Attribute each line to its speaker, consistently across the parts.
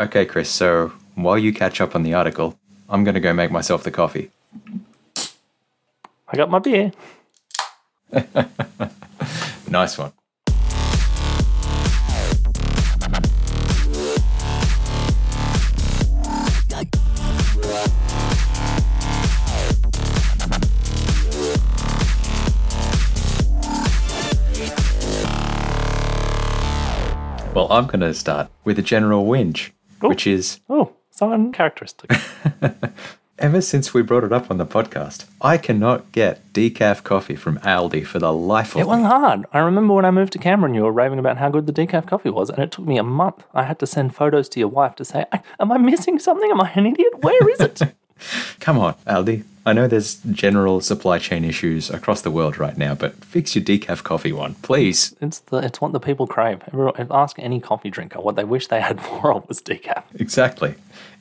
Speaker 1: Okay, Chris, so while you catch up on the article, I'm going to go make myself the coffee.
Speaker 2: I got my beer.
Speaker 1: Nice one. Well, I'm going to start with a general whinge, which is
Speaker 2: Oh, so uncharacteristic.
Speaker 1: ever since we brought it up on the podcast, I cannot get decaf coffee from Aldi for the life of
Speaker 2: it
Speaker 1: me.
Speaker 2: It wasn't hard. I remember when I moved to Canberra, you were raving about how good the decaf coffee was, and it took me a month. I had to send photos to your wife to say, Am I missing something? Am I an idiot? Where is it?
Speaker 1: Come on, Aldi. I know there's general supply chain issues across the world right now, but fix your decaf coffee one, please.
Speaker 2: it's the it's what the people crave. Everyone, ask any coffee drinker what they wish they had more of was decaf.
Speaker 1: Exactly.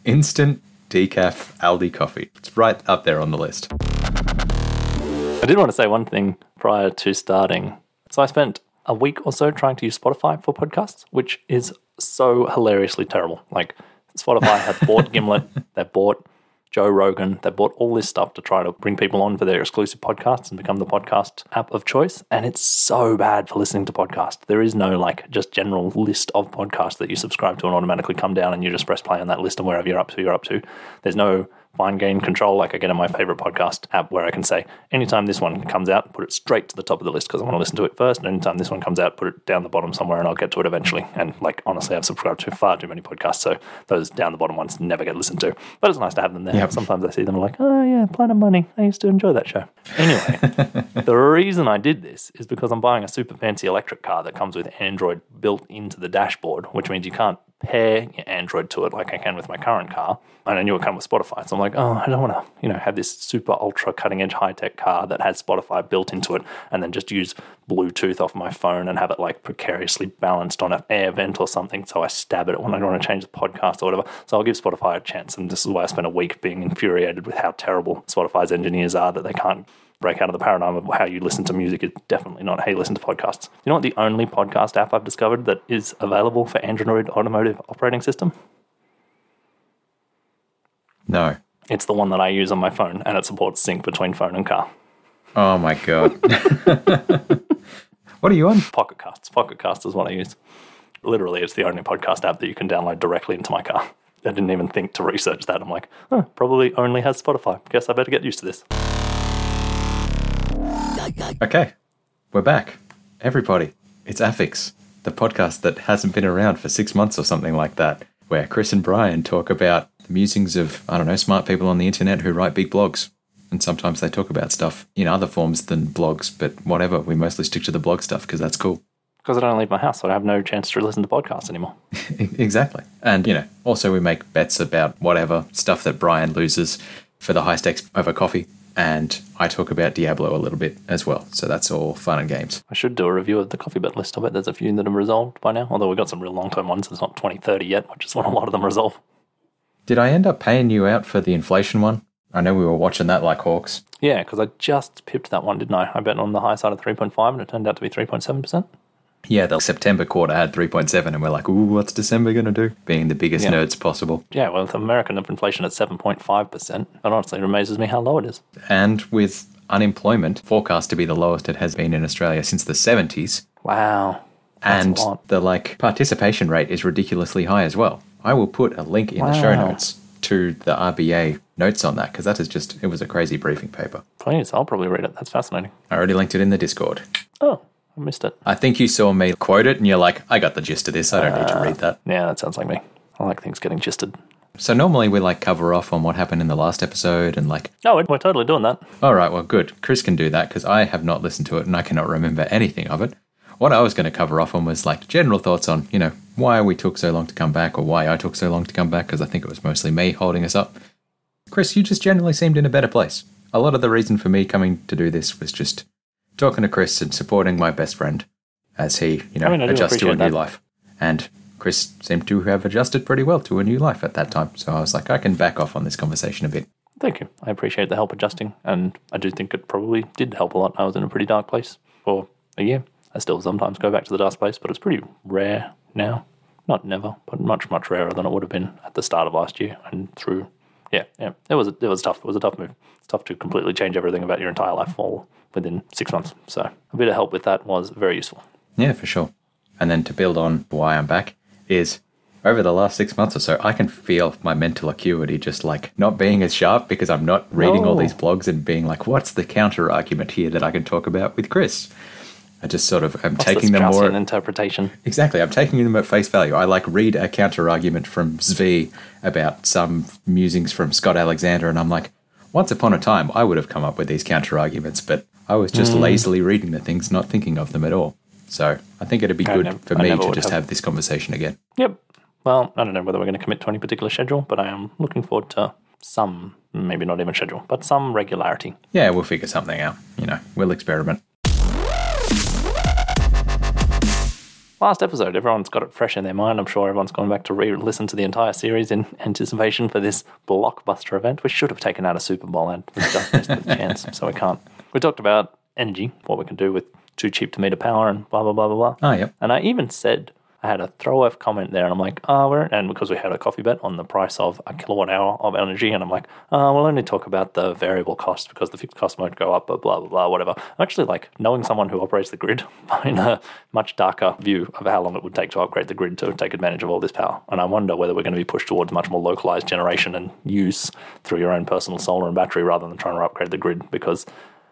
Speaker 1: Instant decaf Aldi coffee. It's right up there on the list.
Speaker 2: I did want to say one thing prior to starting. So I spent a week or so trying to use Spotify for podcasts, which is so hilariously terrible. Like Spotify have bought Gimlet, they bought Joe Rogan, they bought all this stuff to try to bring people on for their exclusive podcasts and become the podcast app of choice. And it's so bad for listening to podcasts. There is no like just general list of podcasts that you subscribe to and automatically come down and you just press play on that list and wherever you're up to, you're up to. There's no fine gain control like I get on my favorite podcast app where I can say, anytime this one comes out, put it straight to the top of the list because I want to listen to it first. And anytime this one comes out, put it down the bottom somewhere and I'll get to it eventually. And like, honestly, I've subscribed to far too many podcasts. So those down the bottom ones never get listened to. But it's nice to have them there.
Speaker 1: Yep.
Speaker 2: Sometimes I see them like, oh yeah, Planet Money. I used to enjoy that show. Anyway, the reason I did this is because I'm buying a super fancy electric car that comes with Android built into the dashboard, which means you can't pair your Android to it like I can with my current car. And I knew it come with Spotify. So I'm like, oh, I don't want to, you know, have this super ultra cutting edge high tech car that has Spotify built into it and then just use Bluetooth off my phone and have it like precariously balanced on an air vent or something. So I stab it when I want to change the podcast or whatever. So I'll give Spotify a chance. And this is why I spent a week being infuriated with how terrible Spotify's engineers are that they can't break out of the paradigm of how you listen to music is definitely not how you listen to podcasts. You know what the only podcast app I've discovered that is available for Android automotive operating system?
Speaker 1: No.
Speaker 2: It's the one that I use on my phone and it supports sync between phone and car.
Speaker 1: Oh my god. what are you on?
Speaker 2: Pocket Casts. Pocket Cast is what I use. Literally, it's the only podcast app that you can download directly into my car. I didn't even think to research that. I'm like, huh, probably only has Spotify. Guess I better get used to this.
Speaker 1: Okay, we're back. Everybody, it's Affix, the podcast that hasn't been around for six months or something like that, where Chris and Brian talk about the musings of, I don't know, smart people on the internet who write big blogs. And sometimes they talk about stuff in other forms than blogs, but whatever. We mostly stick to the blog stuff because that's cool.
Speaker 2: Because I don't leave my house, so I have no chance to listen to podcasts anymore.
Speaker 1: Exactly. And, you know, also we make bets about whatever stuff that Brian loses for the high stakes over coffee. And I talk about Diablo a little bit as well. So that's all fun and games.
Speaker 2: I should do a review of the coffee bet list. I bet there's a few that have resolved by now, although we've got some real long term ones. It's not 2030 yet, which is when a lot of them resolve.
Speaker 1: Did I end up paying you out for the inflation one? I know we were watching that like hawks.
Speaker 2: Yeah, because I just pipped that one, didn't I? I bet on the high side of 3.5 and it turned out to be 3.7%.
Speaker 1: Yeah, the September quarter had 3.7, and we're like, ooh, what's December going to do? Being the biggest
Speaker 2: Yeah.
Speaker 1: nerds possible.
Speaker 2: Yeah, well, with American inflation at 7.5%, it honestly it amazes me how low it is.
Speaker 1: And with unemployment forecast to be the lowest it has been in Australia since the 70s,
Speaker 2: Wow.
Speaker 1: And the like participation rate is ridiculously high as well. I will put a link in the show notes to the RBA notes on that because that is just it was a crazy briefing paper.
Speaker 2: Please, I'll probably read it. That's fascinating.
Speaker 1: I already linked it in the Discord.
Speaker 2: Oh, I missed it.
Speaker 1: I think you saw me quote it and you're like, I got the gist of this. I don't need to uh, read that.
Speaker 2: Yeah, that sounds like me. I like things getting gisted.
Speaker 1: So normally we like cover off on what happened in the last episode and like,
Speaker 2: No, we're, we're totally doing that.
Speaker 1: all right, well, good. Chris can do that because I have not listened to it and I cannot remember anything of it. What I was going to cover off on was like general thoughts on, you know, why we took so long to come back or why I took so long to come back because I think it was mostly me holding us up. Chris, you just generally seemed in a better place. A lot of the reason for me coming to do this was just talking to Chris and supporting my best friend as he, you know,
Speaker 2: I mean, I
Speaker 1: adjusts to a new
Speaker 2: that.
Speaker 1: life. And Chris seemed to have adjusted pretty well to a new life at that time. So I was like, I can back off on this conversation a bit.
Speaker 2: Thank you. I appreciate the help adjusting, and I do think it probably did help a lot. I was in a pretty dark place for a year. I still sometimes go back to the dark place, but it's pretty rare now. not never, but much much rarer than it would have been at the start of last year and through. Yeah, yeah, it was it was tough. It was a tough move. It's tough to completely change everything about your entire life all within six months. So a bit of help with that was very useful.
Speaker 1: Yeah, for sure. And then to build on why I'm back is over the last six months or so, I can feel my mental acuity just like not being as sharp because I'm not reading all
Speaker 2: Oh.
Speaker 1: these blogs and being like, what's the counter argument here that I can talk about with Chris? I just sort of am
Speaker 2: What's
Speaker 1: taking them more.
Speaker 2: Interpretation.
Speaker 1: Exactly. I'm taking them at face value. I like read a counter argument from Zvi about some musings from Scott Alexander, and I'm like, once upon a time, I would have come up with these counter arguments, but I was just
Speaker 2: Mm.
Speaker 1: lazily reading the things, not thinking of them at all. So I think it'd be
Speaker 2: I
Speaker 1: good
Speaker 2: nev-
Speaker 1: for me to just
Speaker 2: have.
Speaker 1: have this conversation again.
Speaker 2: Yep. Well, I don't know whether we're going to commit to any particular schedule, but I am looking forward to some, maybe not even schedule, but some regularity.
Speaker 1: Yeah, we'll figure something out. You know, we'll experiment.
Speaker 2: Last episode, everyone's got it fresh in their mind. I'm sure everyone's gone back to re listen to the entire series in anticipation for this blockbuster event. We should have taken out a Super Bowl ad. We just missed the chance, so we can't. We talked about energy, what we can do with too cheap to meter power, and blah, blah, blah, blah, blah.
Speaker 1: Oh, yep.
Speaker 2: And I even said, I had a throw off comment there, and I'm like, oh, we're, and because we had a coffee bet on the price of a kilowatt hour of energy, and I'm like, oh, we'll only talk about the variable cost because the fixed cost won't go up, but blah, blah, blah, whatever. I'm actually like knowing someone who operates the grid in a much darker view of how long it would take to upgrade the grid to take advantage of all this power. And I wonder whether we're going to be pushed towards much more localized generation and use through your own personal solar and battery rather than trying to upgrade the grid because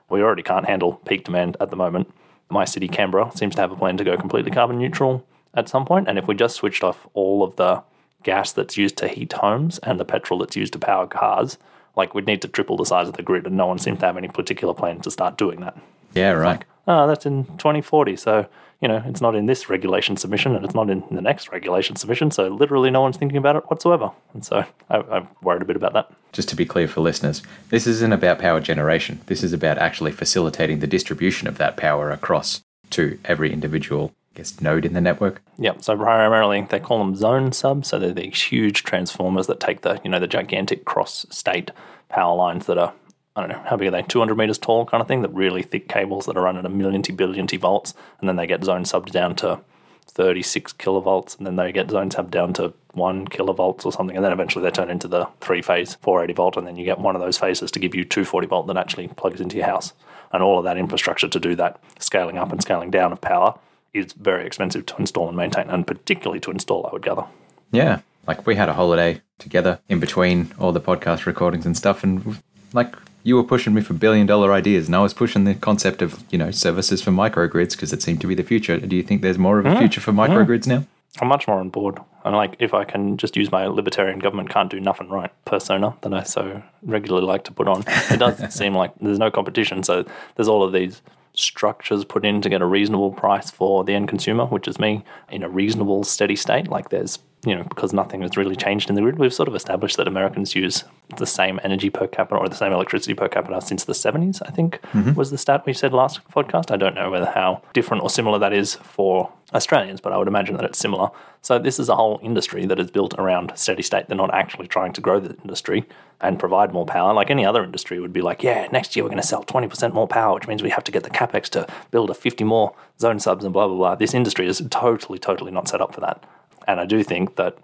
Speaker 2: we already can't handle peak demand at the moment. My city, Canberra, seems to have a plan to go completely carbon neutral at some point. And if we just switched off all of the gas that's used to heat homes and the petrol that's used to power cars, like we'd need to triple the size of the grid. And no one seems to have any particular plan to start doing that.
Speaker 1: Yeah, right.
Speaker 2: Oh, that's in 2040. So, you know, it's not in this regulation submission and it's not in the next regulation submission. So, literally, no one's thinking about it whatsoever. And so, I, I'm worried a bit about that.
Speaker 1: Just to be clear for listeners, this isn't about power generation. This is about actually facilitating the distribution of that power across to every individual, I guess, node in the network.
Speaker 2: Yep. So primarily they call them zone subs. So they're these huge transformers that take the you know the gigantic cross state power lines that are I don't know how big are they 200 meters tall kind of thing. The really thick cables that are running a million to billion T volts, and then they get zone subbed down to 36 kilovolts, and then they get zone subbed down to one kilovolts or something, and then eventually they turn into the three phase 480 volt, and then you get one of those phases to give you 240 volt that actually plugs into your house. And all of that infrastructure to do that scaling up and scaling down of power is very expensive to install and maintain, and particularly to install, I would gather.
Speaker 1: Yeah. Like we had a holiday together in between all the podcast recordings and stuff. And like you were pushing me for billion dollar ideas, and I was pushing the concept of, you know, services for microgrids because it seemed to be the future. Do you think there's more of a mm-hmm. future for microgrids mm-hmm. now?
Speaker 2: I'm much more on board. And like, if I can just use my libertarian government can't do nothing right persona that I so regularly like to put on, it does seem like there's no competition. So there's all of these structures put in to get a reasonable price for the end consumer, which is me, in a reasonable, steady state. Like there's, you know, because nothing has really changed in the grid, we've sort of established that Americans use the same energy per capita or the same electricity per capita since the 70s, I think mm-hmm. was the stat we said last podcast. I don't know whether how different or similar that is for Australians, but I would imagine that it's similar. So this is a whole industry that is built around steady state. They're not actually trying to grow the industry and provide more power. Like any other industry would be like, yeah, next year we're going to sell 20% more power, which means we have to get the capex to build a 50 more zone subs and blah, blah, blah. This industry is totally, totally not set up for that. And I do think that,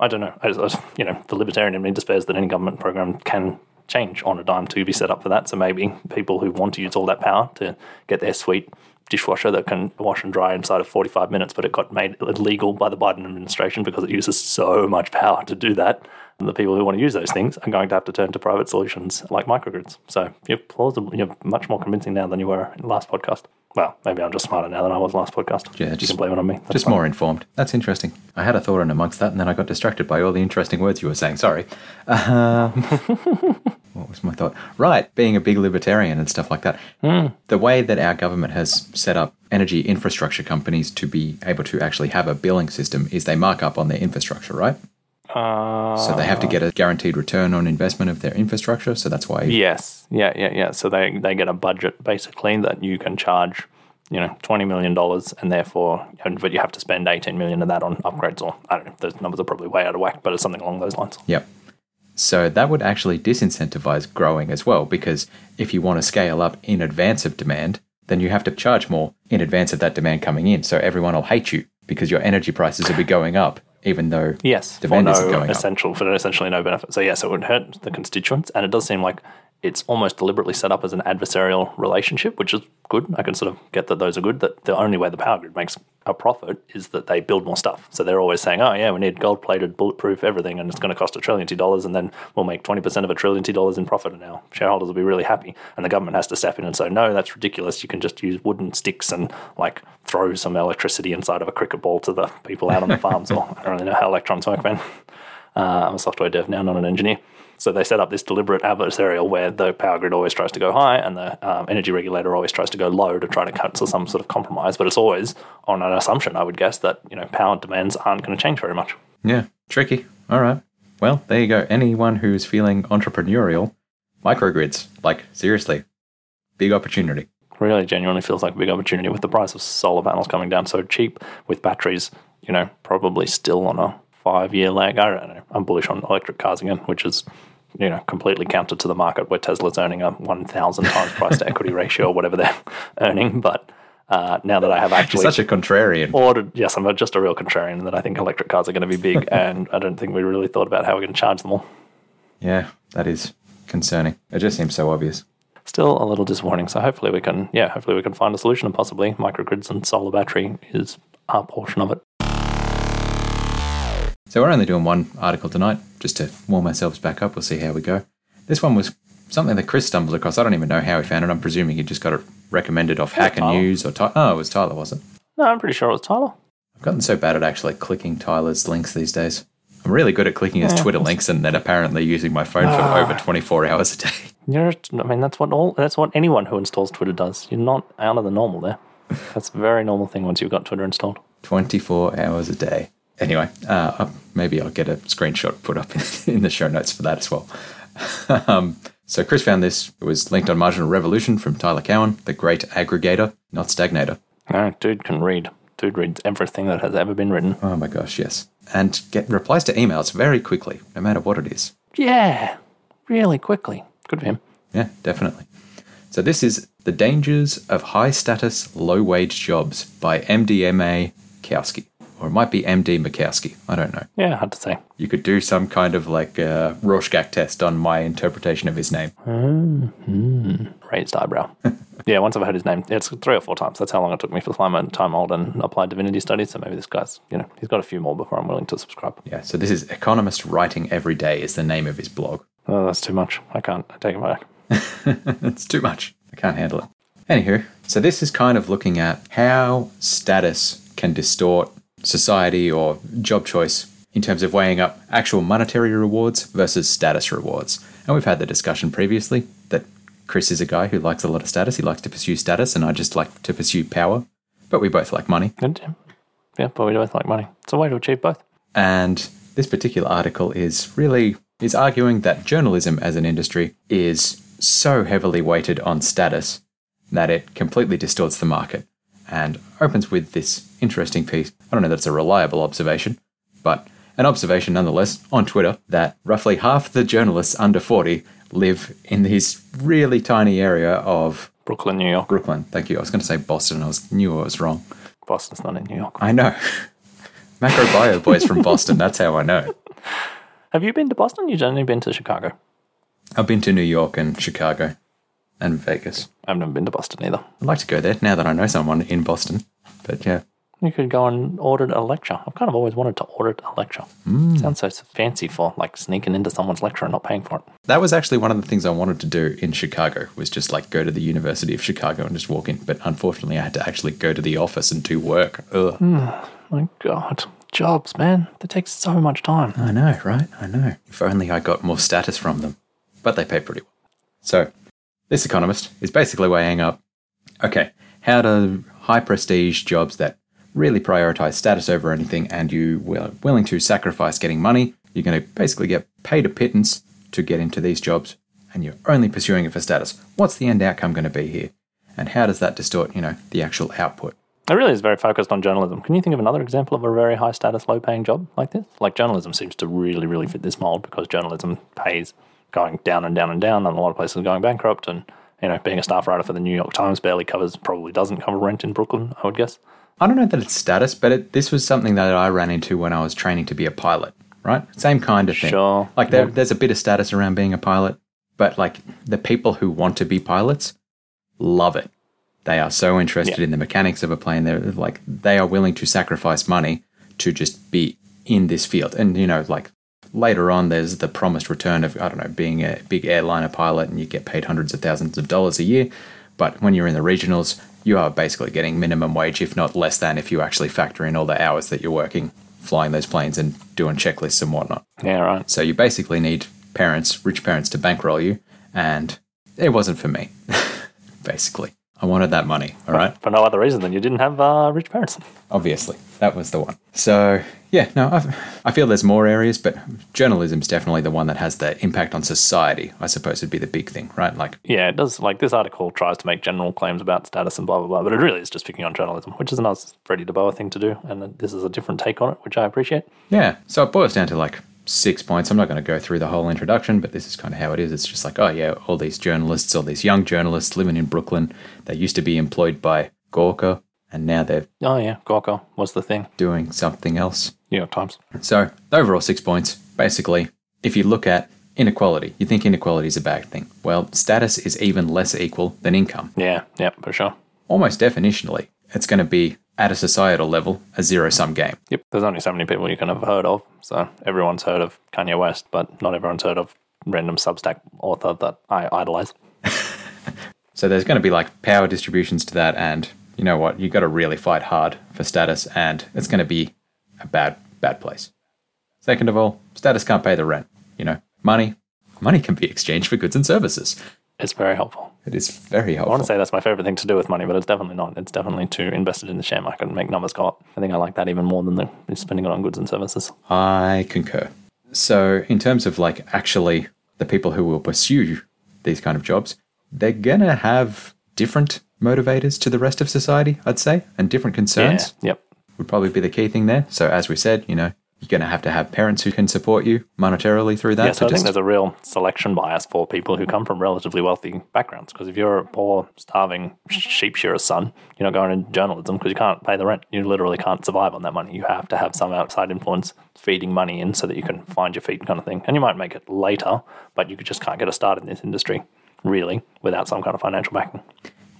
Speaker 2: I don't know, I, I- you know, the libertarian in me despairs that any government program can change on a dime to be set up for that. So maybe people who want to use all that power to get their sweet dishwasher that can wash and dry inside of 45 minutes, but it got made illegal by the Biden administration because it uses so much power to do that. And the people who want to use those things are going to have to turn to private solutions like microgrids. So you're plausible, you're much more convincing now than you were in the last podcast. Well, maybe I'm just smarter now than I was last podcast.
Speaker 1: Yeah,
Speaker 2: you
Speaker 1: just-
Speaker 2: can blame it on me. That's
Speaker 1: Just
Speaker 2: fine.
Speaker 1: more informed. That's interesting. I had a thought on amongst that, and then I got distracted by all the interesting words you were saying. Sorry. Um, what was my thought? Right, being a big libertarian and stuff like that. The way that our government has set up energy infrastructure companies to be able to actually have a billing system is they mark up on their infrastructure, right?
Speaker 2: Uh,
Speaker 1: So they have to get a guaranteed return on investment of their infrastructure. So that's why.
Speaker 2: Yes, yeah, yeah, yeah. So they they get a budget basically that you can charge, you know, twenty million dollars, and therefore, and, but you have to spend eighteen million of that on upgrades, or I don't know. Those numbers are probably way out of whack, but it's something along those lines.
Speaker 1: Yep. So that would actually disincentivize growing as well, because if you want to scale up in advance of demand, then you have to charge more in advance of that demand coming in. So everyone will hate you because your energy prices will be going up, even though
Speaker 2: Yes,
Speaker 1: demand
Speaker 2: no
Speaker 1: going up.
Speaker 2: essential for essentially no benefit. So yes, it would hurt the constituents, and it does seem like it's almost deliberately set up as an adversarial relationship, which is good. I can sort of get that those are good. That the only way the power grid makes a profit is that they build more stuff. So they're always saying, "Oh yeah, we need gold plated, bulletproof everything, and it's going to cost a trillion dollars, and then we'll make twenty percent of a trillion dollars in profit, and our shareholders will be really happy." And the government has to step in and say, "No, that's ridiculous. You can just use wooden sticks and like throw some electricity inside of a cricket ball to the people out on the farms." Or I don't really know how electrons work, man. Uh, I'm a software dev now, not an engineer. So they set up this deliberate adversarial where the power grid always tries to go high and the um, energy regulator always tries to go low to try to cut to some sort of compromise. But it's always on an assumption, I would guess, that you know power demands aren't going to change very much.
Speaker 1: Yeah, tricky. All right. Well, there you go. Anyone who's feeling entrepreneurial, microgrids, like seriously, big opportunity.
Speaker 2: Really, genuinely feels like a big opportunity with the price of solar panels coming down so cheap, with batteries, you know, probably still on a five-year lag. I don't know. I'm bullish on electric cars again, which is you know completely counter to the market where Tesla's earning a 1,000 times price to equity ratio or whatever they're earning. But uh, now that I have
Speaker 1: You're
Speaker 2: actually
Speaker 1: such a contrarian.
Speaker 2: ordered, yes, I'm just a real contrarian that I think electric cars are going to be big, and I don't think we really thought about how we're going to charge them all.
Speaker 1: Yeah, that is concerning. It just seems so obvious.
Speaker 2: Still a little disappointing. So hopefully we can, yeah, hopefully we can find a solution, and possibly microgrids and solar battery is a portion of it.
Speaker 1: So we're only doing one article tonight, just to warm ourselves back up. We'll see how we go. This one was something that Chris stumbled across. I don't even know how he found it. I'm presuming he just got it recommended off Hacker
Speaker 2: Tyler.
Speaker 1: News or Ty- oh, it was Tyler, was it?
Speaker 2: No, I'm pretty sure it was Tyler.
Speaker 1: I've gotten so bad at actually clicking Tyler's links these days. I'm really good at clicking his Twitter links and then apparently using my phone for over ah. 24 hours a day.
Speaker 2: You're, I mean, that's what all that's what anyone who installs Twitter does. You're not out of the normal there. That's a very normal thing once you've got Twitter installed.
Speaker 1: 24 hours a day. Anyway, uh, maybe I'll get a screenshot put up in the show notes for that as well. um, so Chris found this. It was linked on Marginal Revolution from Tyler Cowen, the great aggregator, not stagnator.
Speaker 2: No, dude can read. Dude reads everything that has ever been written.
Speaker 1: Oh my gosh, yes. And get replies to emails very quickly, no matter what it is.
Speaker 2: Yeah, really quickly. Good for him.
Speaker 1: Yeah, definitely. So this is The Dangers of High Status Low Wage Jobs by MDMA Kowski. Or it might be MD Mikowski. I don't know.
Speaker 2: Yeah, hard to say.
Speaker 1: You could do some kind of like uh, Rorschach test on my interpretation of his name.
Speaker 2: Raised eyebrow. yeah, once I've heard his name, it's three or four times. That's how long it took me find my time old and applied divinity studies. So maybe this guy's, you know, he's got a few more before I'm willing to subscribe.
Speaker 1: Yeah, so this is Economist Writing Every Day is the name of his blog.
Speaker 2: Oh, that's too much. I can't. I take it back.
Speaker 1: it's too much. I can't handle it. Anywho, so this is kind of looking at how status can distort society or job choice in terms of weighing up actual monetary rewards versus status rewards. And we've had the discussion previously that Chris is a guy who likes a lot of status. He likes to pursue status, and I just like to pursue power. But we both like money.
Speaker 2: Good. yeah. Yeah, but we both like money. It's a way to achieve both.
Speaker 1: And this particular article is really is arguing that journalism as an industry is so heavily weighted on status that it completely distorts the market. And opens with this interesting piece. I don't know that it's a reliable observation, but an observation nonetheless on Twitter that roughly half the journalists under 40 live in this really tiny area of
Speaker 2: Brooklyn, New York.
Speaker 1: Brooklyn. Thank you. I was going to say Boston. I was knew I was wrong.
Speaker 2: Boston's not in New York.
Speaker 1: I know. Macrobio boys from Boston. That's how I know.
Speaker 2: Have you been to Boston? You've only been to Chicago.
Speaker 1: I've been to New York and Chicago and Vegas.
Speaker 2: I've never been to Boston either.
Speaker 1: I'd like to go there now that I know someone in Boston. But yeah,
Speaker 2: You could go and audit a lecture. I've kind of always wanted to audit a lecture. Hmm. Sounds so fancy for like sneaking into someone's lecture and not paying for it.
Speaker 1: that was actually one of the things I wanted to do in Chicago was just like go to the University of Chicago and just walk in. But unfortunately, I had to actually go to the office and do work. Ugh. Hmm.
Speaker 2: My God, jobs, man, they take so much time.
Speaker 1: I know, right? I know. If only I got more status from them. But they pay pretty well. So, this economist is basically weighing up okay, how do high prestige jobs that really prioritize status over anything and you were willing to sacrifice getting money, you're going to basically get paid a pittance to get into these jobs and you're only pursuing it for status. What's the end outcome going to be here? And how does that distort, you know, the actual output?
Speaker 2: It really is very focused on journalism. Can you think of another example of a very high status, low paying job like this? Like journalism seems to really, really fit this mold because journalism pays going down and down and down, and a lot of places are going bankrupt. And you know, being a staff writer for the New York Times barely covers, probably doesn't cover rent in Brooklyn. I would guess.
Speaker 1: I don't know that it's status, but it, this was something that I ran into when I was training to be a pilot, right? Same kind of thing.
Speaker 2: Sure.
Speaker 1: Like there,
Speaker 2: Yeah.
Speaker 1: there's a bit of status around being a pilot, but like the people who want to be pilots love it. They are so interested
Speaker 2: Yeah.
Speaker 1: in the mechanics of a plane. They're like they are willing to sacrifice money to just be in this field. And you know, like later on, there's the promised return of I don't know being a big airliner pilot, and you get paid hundreds of thousands of dollars a year. But when you're in the regionals, you are basically getting minimum wage, if not less than, if you actually factor in all the hours that you're working flying those planes and doing checklists and whatnot.
Speaker 2: Yeah, right.
Speaker 1: So you basically need parents, rich parents, to bankroll you, and it wasn't for me. basically, I wanted that money. All right,
Speaker 2: For no other reason than you didn't have uh, rich parents.
Speaker 1: obviously that was the one. So yeah, no, I've, I feel there's more areas, but journalism's definitely the one that has the impact on society. I suppose would be the big thing, right? Like,
Speaker 2: Yeah, it does. Like this article tries to make general claims about status and blah blah blah, but it really is just picking on journalism, which is a nice Freddie DeBoer thing to do, and this is a different take on it, which I appreciate.
Speaker 1: yeah. So it boils down to like six points. I'm not going to go through the whole introduction, but this is kind of how it is. It's just like, oh yeah, all these journalists, all these young journalists living in Brooklyn, they used to be employed by Gawker, and now they're
Speaker 2: Oh yeah, Gawker was the thing.
Speaker 1: doing something else.
Speaker 2: New York Times.
Speaker 1: So the overall six points, basically, if you look at inequality, you think inequality is a bad thing. Well, status is even less equal than income.
Speaker 2: Yeah, yeah, for sure.
Speaker 1: Almost definitionally, it's going to be at a societal level a zero sum game.
Speaker 2: Yep. There's only so many people you can have heard of, so everyone's heard of Kanye West, but not everyone's heard of random Substack author that I idolize.
Speaker 1: So there's going to be like power distributions to that, and you know what? You've got to really fight hard for status, and it's going to be a bad, bad place. Second of all, status can't pay the rent. You know, money, money can be exchanged for goods and services.
Speaker 2: It's very helpful.
Speaker 1: It is very helpful.
Speaker 2: I want to say that's my favorite thing to do with money, but it's definitely not. It's definitely to invest it in the share market and make numbers go up. I think I like that even more than the spending it on goods and services.
Speaker 1: I concur. So, in terms of like actually the people who will pursue these kind of jobs, they're gonna have different motivators to the rest of society, I'd say, and different concerns
Speaker 2: Yeah. Yep.
Speaker 1: would probably be the key thing there. So, as we said, you know, you're gonna have to have parents who can support you monetarily through that.
Speaker 2: Yeah, so I
Speaker 1: to
Speaker 2: think there's a real selection bias for people who come from relatively wealthy backgrounds. Because if you're a poor, starving sheep shearer's son, you're not going into journalism because you can't pay the rent. You literally can't survive on that money. You have to have some outside influence feeding money in so that you can find your feet, kind of thing. And you might make it later, but you just can't get a start in this industry, really, without some kind of financial backing.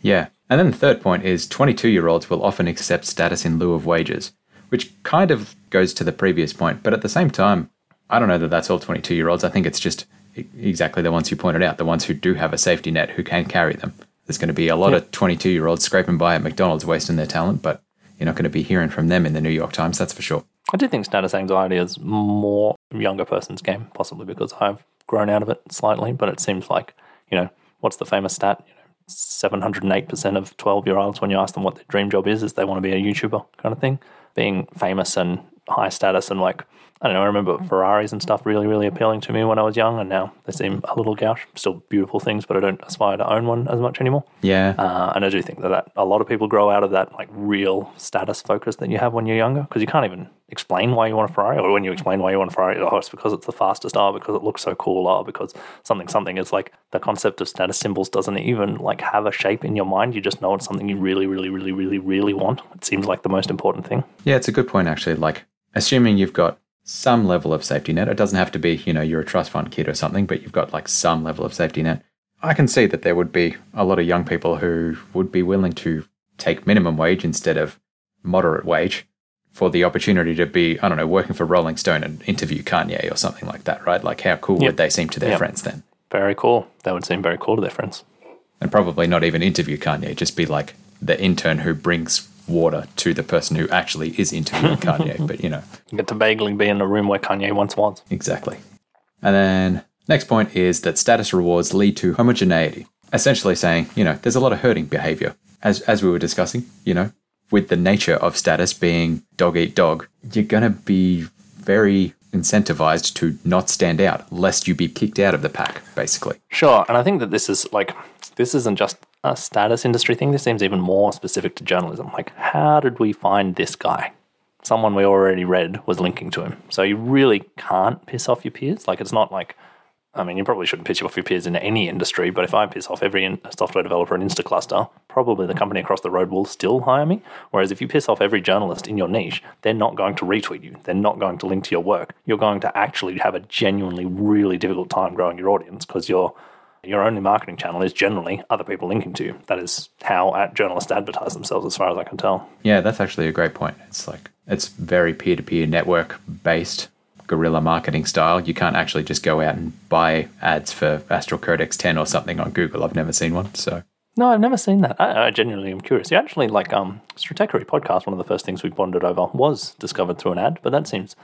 Speaker 1: Yeah. And then the third point is 22 year olds will often accept status in lieu of wages, which kind of goes to the previous point. But at the same time, I don't know that that's all 22 year olds. I think it's just exactly the ones you pointed out, the ones who do have a safety net who can carry them. There's going to be a lot of 22 year olds scraping by at McDonald's wasting their talent, but you're not going to be hearing from them in the New York Times, that's for sure.
Speaker 2: I do think status anxiety is more younger person's game, possibly because I've grown out of it slightly. But it seems like, you know, what's the famous stat? You know, 708% of 12 year olds, when you ask them what their dream job is, is they want to be a YouTuber kind of thing. Being famous and high status and like, I don't know, I remember Ferraris and stuff really, really appealing to me when I was young. And now they seem a little gouche. Still beautiful things, but I don't aspire to own one as much anymore.
Speaker 1: Yeah.
Speaker 2: Uh, and I do think that, that a lot of people grow out of that like real status focus that you have when you're younger because you can't even explain why you want a Ferrari or when you explain why you want a Ferrari, oh, it's because it's the fastest, oh, because it looks so cool, oh, because something, something. It's like the concept of status symbols doesn't even like have a shape in your mind. You just know it's something you really, really, really, really, really want. It seems like the most important thing.
Speaker 1: Yeah, it's a good point actually. Like, assuming you've got some level of safety net, it doesn't have to be, you know, you're a trust fund kid or something, but you've got like some level of safety net. I can see that there would be a lot of young people who would be willing to take minimum wage instead of moderate wage for the opportunity to be, I don't know, working for Rolling Stone and interview Kanye or something like that, right? Like, how cool
Speaker 2: Yep.
Speaker 1: would they seem to their
Speaker 2: Yep.
Speaker 1: friends then?
Speaker 2: Very cool. That would seem very cool to their friends.
Speaker 1: And probably not even interview Kanye, just be like the intern who brings water to the person who actually is interviewing Kanye. But, you know,
Speaker 2: You get to vaguely be in the room where Kanye once was.
Speaker 1: Exactly. And then next point is that status rewards lead to homogeneity. Essentially saying, you know, there's a lot of herding behavior. As as we were discussing, you know, with the nature of status being dog eat dog, you're gonna be very incentivized to not stand out lest you be kicked out of the pack, basically.
Speaker 2: Sure, and I think that this is like this isn't just a status industry thing. This seems even more specific to journalism. Like, how did we find this guy? Someone we already read was linking to him, so you really can't piss off your peers. Like, it's not like I mean, you probably shouldn't piss off your peers in any industry, but if I piss off every software developer in Instaclustr, probably the company across the road will still hire me. Whereas if you piss off every journalist in your niche, they're not going to retweet you. They're not going to link to your work. You're going to actually have a genuinely really difficult time growing your audience because your your only marketing channel is generally other people linking to you. That is how at journalists advertise themselves, as far as I can tell.
Speaker 1: Yeah, that's actually a great point. It's like it's very peer to peer network based guerrilla marketing style. You can't actually just go out and buy ads for Astral Codex 10 or something on Google. I've never seen one. So
Speaker 2: No, I've never seen that. I, I genuinely am curious. You actually like um Stratechery podcast, one of the first things we bonded over was discovered through an ad, but that seems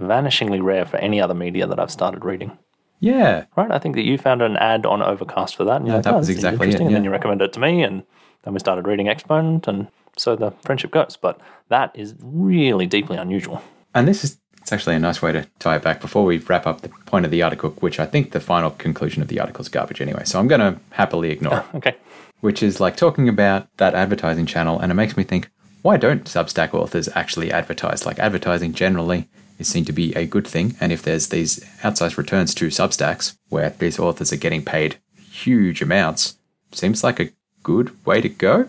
Speaker 2: vanishingly rare for any other media that I've started reading.
Speaker 1: Yeah,
Speaker 2: Right? I think that you found an ad on Overcast for that. And
Speaker 1: Yeah,
Speaker 2: like,
Speaker 1: that
Speaker 2: oh,
Speaker 1: was exactly it,
Speaker 2: interesting. And then you recommended it to me, and then we started reading Exponent, and so the friendship goes. But that is really deeply unusual.
Speaker 1: and this is it's actually a nice way to tie it back before we wrap up the point of the article, which I think the final conclusion of the article is garbage anyway. So I'm going to happily ignore.
Speaker 2: Okay.
Speaker 1: which is like talking about that advertising channel, and it makes me think, why don't Substack authors actually advertise? Like advertising generally is seen to be a good thing, and if there's these outsized returns to Substacks where these authors are getting paid huge amounts, seems like a good way to go.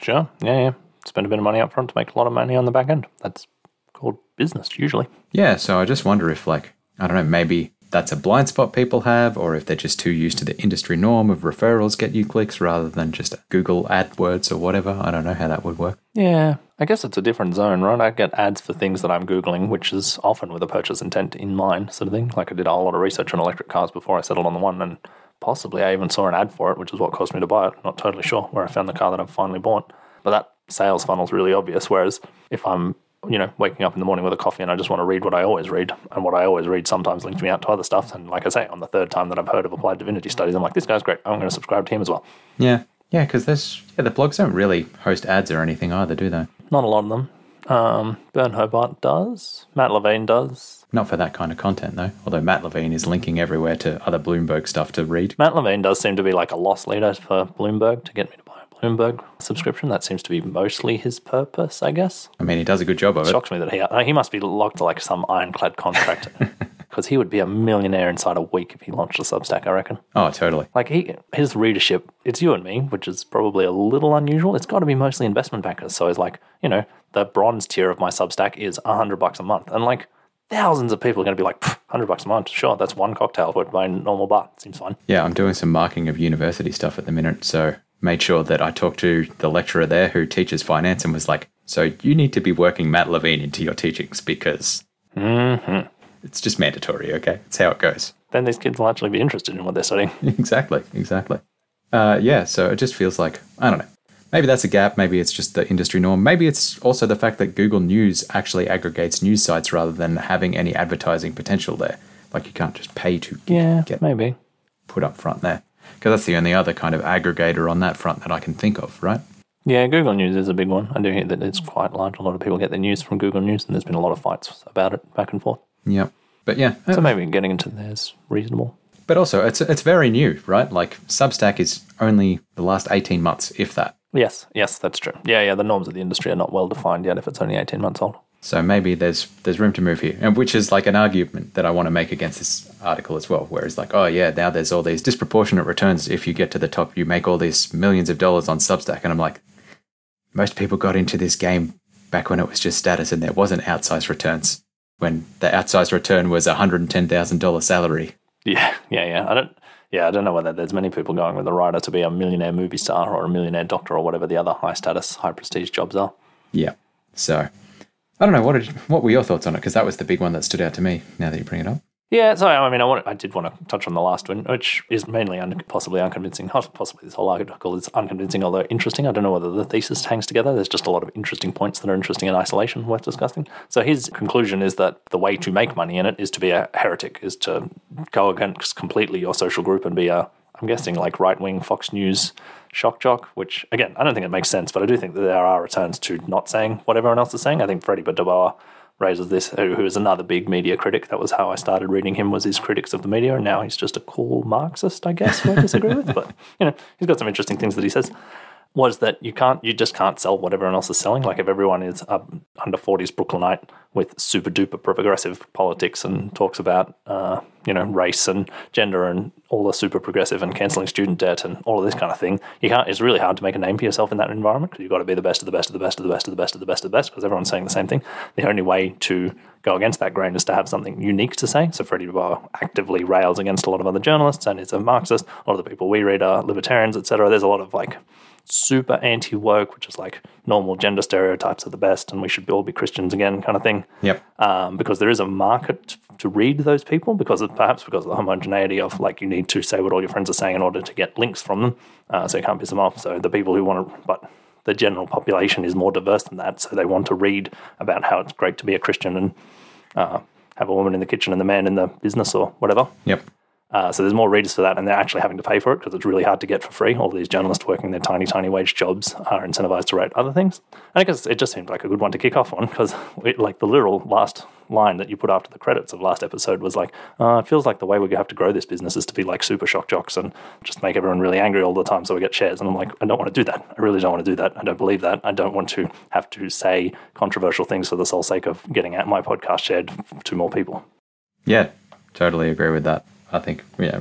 Speaker 2: Sure. Yeah, yeah. Spend a bit of money up front to make a lot of money on the back end. That's called business usually.
Speaker 1: Yeah, so I just wonder if, like, I don't know, maybe that's a blind spot people have, or if they're just too used to the industry norm of referrals get you clicks rather than just Google AdWords or whatever. I don't know how that would work.
Speaker 2: Yeah, I guess it's a different zone, right? I get ads for things that I'm Googling, which is often with a purchase intent in mind, sort of thing. Like I did a whole lot of research on electric cars before I settled on the one, and possibly I even saw an ad for it, which is what caused me to buy it. Not totally sure where I found the car that I've finally bought. But that sales funnel's really obvious. Whereas if I'm, you know, waking up in the morning with a coffee and I just want to read what I always read, and what I always read sometimes links me out to other stuff. And like I say, on the third time that I've heard of applied divinity studies, I'm like, this guy's great. I'm going to subscribe to him as well.
Speaker 1: Yeah. Yeah, because there's yeah, the blogs don't really host ads or anything either, do they?
Speaker 2: Not a lot of them. Um, Byrne Hobart does. Matt Levine does.
Speaker 1: Not for that kind of content, though. Although Matt Levine is linking everywhere to other Bloomberg stuff to read.
Speaker 2: Matt Levine does seem to be like a loss leader for Bloomberg to get me to buy a Bloomberg subscription. That seems to be mostly his purpose, I guess.
Speaker 1: I mean, he does a good job of it.
Speaker 2: Shocks me that he uh, he must be locked to like some ironclad contract because he would be a millionaire inside a week if he launched a Substack. I reckon.
Speaker 1: Oh, totally.
Speaker 2: Like he, his readership, it's you and me, which is probably a little unusual. It's got to be mostly investment bankers. So it's like, you know, the bronze tier of my Substack is a hundred bucks a month, and like thousands of people are going to be like, hundred bucks a month, sure, that's one cocktail at my normal bar. Seems fine.
Speaker 1: Yeah, I'm doing some marking of university stuff at the minute, so made sure that I talked to the lecturer there who teaches finance and was like, "So you need to be working Matt Levine into your teachings because mm-hmm. It's just mandatory. Okay, it's how it goes."
Speaker 2: Then these kids will actually be interested in what they're studying.
Speaker 1: exactly, exactly. Uh, yeah, so it just feels like I don't know. Maybe that's a gap. Maybe it's just the industry norm. Maybe it's also the fact that Google News actually aggregates news sites rather than having any advertising potential there. Like you can't just pay to
Speaker 2: Yeah,
Speaker 1: get
Speaker 2: maybe.
Speaker 1: put up front there. Because that's the only other kind of aggregator on that front that I can think of, right?
Speaker 2: Yeah, Google News is a big one. I do hear that it's quite large. A lot of people get their news from Google News, and there's been a lot of fights about it back and forth.
Speaker 1: Yep. But yeah, uh,
Speaker 2: So maybe getting into there is reasonable.
Speaker 1: but also it's it's very new, right? Like Substack is only the last 18 months, if that.
Speaker 2: Yes, yes, that's true. Yeah, yeah, the norms of the industry are not well defined yet if it's only 18 months old.
Speaker 1: So maybe there's there's room to move here, and which is like an argument that I want to make against this article as well. Whereas like, oh yeah, now there's all these disproportionate returns. If you get to the top, you make all these millions of dollars on Substack, and I'm like, most people got into this game back when it was just status and there wasn't outsized returns. When the outsized return was a hundred and ten thousand dollar salary.
Speaker 2: Yeah, yeah, yeah. I don't. Yeah, I don't know whether there's many people going with a writer to be a millionaire movie star or a millionaire doctor or whatever the other high status, high prestige jobs are.
Speaker 1: Yeah. So I don't know what did, what were your thoughts on it because that was the big one that stood out to me. Now that you bring it up.
Speaker 2: Yeah, so I mean, I, want, I did want to touch on the last one, which is mainly un, possibly unconvincing. Possibly this whole article is unconvincing, although interesting. I don't know whether the thesis hangs together. There's just a lot of interesting points that are interesting in isolation, worth discussing. So his conclusion is that the way to make money in it is to be a heretic, is to go against completely your social group and be a, I'm guessing, like right wing Fox News shock jock. Which again, I don't think it makes sense, but I do think that there are returns to not saying what everyone else is saying. I think Freddie DeBoer raises this, who is another big media critic. That was how I started reading him, was his critics of the media, and now he's just a cool Marxist, I guess, who I disagree with. But, you know, he's got some interesting things that he says. Was that you can't, you just can't sell what everyone else is selling. Like if everyone is under 40s Brooklynite with super duper progressive politics and talks about, uh, you know, race and gender and all the super progressive and cancelling student debt and all of this kind of thing. You can't. It's really hard to make a name for yourself in that environment because you've got to be the best of the best of the best of the best of the best of the best of the best because everyone's saying the same thing. The only way to go against that grain is to have something unique to say. So Freddie DeBoer actively rails against a lot of other journalists and is a Marxist. A lot of the people we read are libertarians, etc. There's a lot of like super anti woke, which is like normal gender stereotypes are the best and we should all be Christians again kind of thing.
Speaker 1: Yep.
Speaker 2: Um, because there is a market to read those people because of, perhaps because of the homogeneity of like you need to say what all your friends are saying in order to get links from them. Uh, so you can't piss them off. So the people who want to, but the general population is more diverse than that. So they want to read about how it's great to be a Christian and uh, have a woman in the kitchen and the man in the business or whatever.
Speaker 1: Yep.
Speaker 2: Uh, so there's more readers for that, and they're actually having to pay for it because it's really hard to get for free. All these journalists working their tiny, tiny wage jobs are incentivized to write other things. And I guess it just seemed like a good one to kick off on because, like, the literal last line that you put after the credits of last episode was like, uh, "It feels like the way we have to grow this business is to be like super shock jocks and just make everyone really angry all the time, so we get shares." And I'm like, I don't want to do that. I really don't want to do that. I don't believe that. I don't want to have to say controversial things for the sole sake of getting out my podcast shared to more people.
Speaker 1: Yeah, totally agree with that. I think, yeah,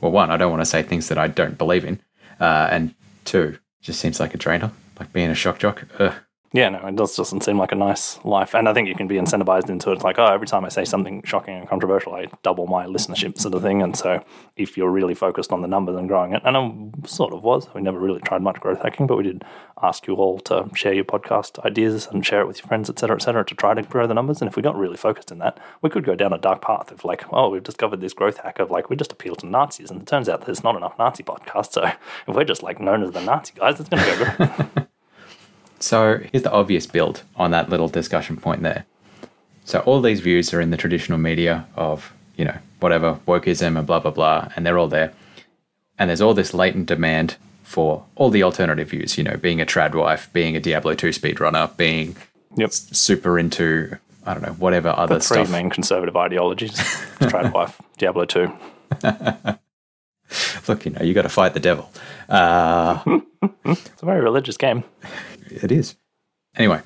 Speaker 1: well, one, I don't want to say things that I don't believe in. Uh, and two, just seems like a drainer, like being a shock jock. Ugh.
Speaker 2: Yeah, no, it does, doesn't seem like a nice life. And I think you can be incentivized into it. It's like, oh, every time I say something shocking and controversial, I double my listenership sort of thing. And so if you're really focused on the numbers and growing it, and I sort of was, we never really tried much growth hacking, but we did ask you all to share your podcast ideas and share it with your friends, et cetera, et cetera, to try to grow the numbers. And if we got really focused in that, we could go down a dark path of like, oh, we've discovered this growth hack of like, we just appeal to Nazis. And it turns out there's not enough Nazi podcasts. So if we're just like known as the Nazi guys, it's going to go good.
Speaker 1: So here's the obvious build on that little discussion point there. So all these views are in the traditional media of, you know, whatever, wokeism and blah, blah, blah, and they're all there. And there's all this latent demand for all the alternative views, you know, being a trad wife, being a Diablo 2 speedrunner, being
Speaker 2: Yep.
Speaker 1: super into, I don't know, whatever other
Speaker 2: the three
Speaker 1: stuff.
Speaker 2: main conservative ideologies: trad wife, Diablo two.
Speaker 1: Look, you know, you got to fight the devil. Uh,
Speaker 2: It's a very religious game.
Speaker 1: It is. Anyway,